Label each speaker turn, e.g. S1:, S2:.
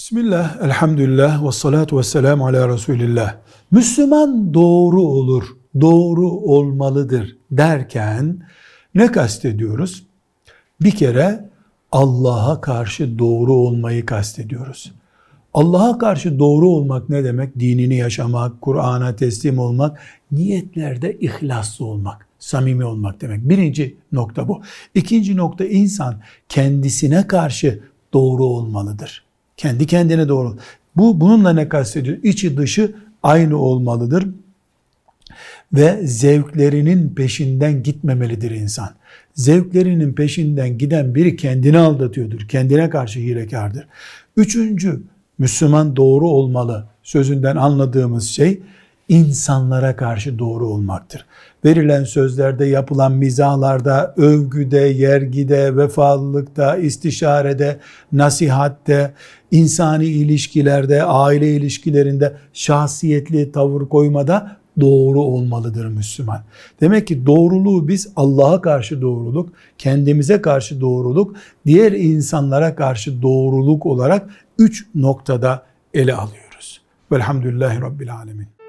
S1: Bismillah, elhamdülillah, ve salatu ve selamu ala Resulillah. Müslüman doğru olur, doğru olmalıdır derken ne kastediyoruz? Bir kere Allah'a karşı doğru olmayı kastediyoruz. Allah'a karşı doğru olmak ne demek? Dinini yaşamak, Kur'an'a teslim olmak, niyetlerde ihlaslı olmak, samimi olmak demek. Birinci nokta bu. İkinci nokta insan kendisine karşı doğru olmalıdır. Kendi kendine doğru. Bu bununla ne kastediyor? İçi dışı aynı olmalıdır ve zevklerinin peşinden gitmemelidir insan. Zevklerinin peşinden giden biri kendini aldatıyordur. Kendine karşı hilekardır. Üçüncü, Müslüman doğru olmalı sözünden anladığımız şey insanlara karşı doğru olmaktır. Verilen sözlerde, yapılan mizahlarda, övgüde, yergide, vefalılıkta, istişarede, nasihatte, insani ilişkilerde, aile ilişkilerinde şahsiyetli tavır koymada doğru olmalıdır Müslüman. Demek ki doğruluğu biz Allah'a karşı doğruluk, kendimize karşı doğruluk, diğer insanlara karşı doğruluk olarak üç noktada ele alıyoruz. Velhamdülillahi Rabbil Alemin.